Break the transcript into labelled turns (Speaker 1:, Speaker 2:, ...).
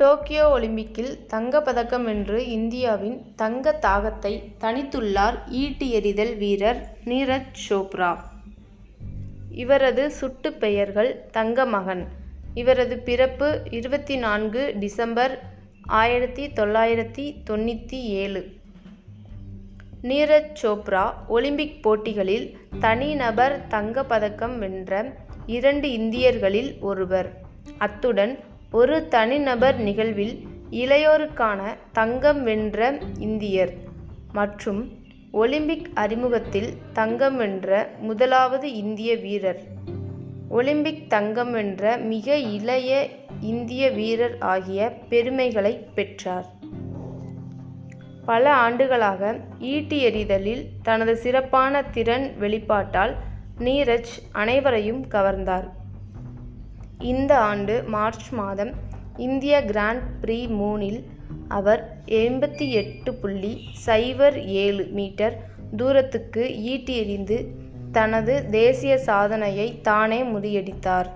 Speaker 1: Tokyo ஒலிம்பிக்கில் தங்கப் பதக்கம் வென்று இந்தியாவின் தங்கத் தாகத்தை தணித்துள்ளார் ஈட்டி எறிதல் வீரர் நீரஜ் சோப்ரா. இவரது சுட்டு பெயர்கள் தங்கமகன். இவரது பிறப்பு இருபத்தி நான்கு டிசம்பர் ஆயிரத்தி தொள்ளாயிரத்தி தொண்ணூற்றி ஏழு. நீரஜ் சோப்ரா ஒலிம்பிக் போட்டிகளில் தனிநபர் தங்கப் பதக்கம் வென்ற இரண்டு இந்தியர்களில் ஒருவர். அத்துடன் ஒரு தனிநபர் நிகழ்வில் இளையோருக்கான தங்கம் வென்ற இந்தியர் மற்றும் ஒலிம்பிக் அறிமுகத்தில் தங்கம் வென்ற முதலாவது இந்திய வீரர். ஒலிம்பிக் தங்கம் வென்ற மிக இளைய இந்திய வீரர் ஆகிய பெருமைகளைப் பெற்றார். பல ஆண்டுகளாக ஈட்டி எறிதலில் தனது சிறப்பான திறன் வெளிப்பாட்டால் நீரஜ் அனைவரையும் கவர்ந்தார். இந்த ஆண்டு மார்ச் மாதம் இந்திய கிராண்ட் ப்ரீ மூனில் அவர் எண்பத்தி எட்டு புள்ளி சைபர் ஏழு மீட்டர் தூரத்துக்கு ஈட்டி எறிந்து தனது தேசிய சாதனையை தானே முறியடித்தார்.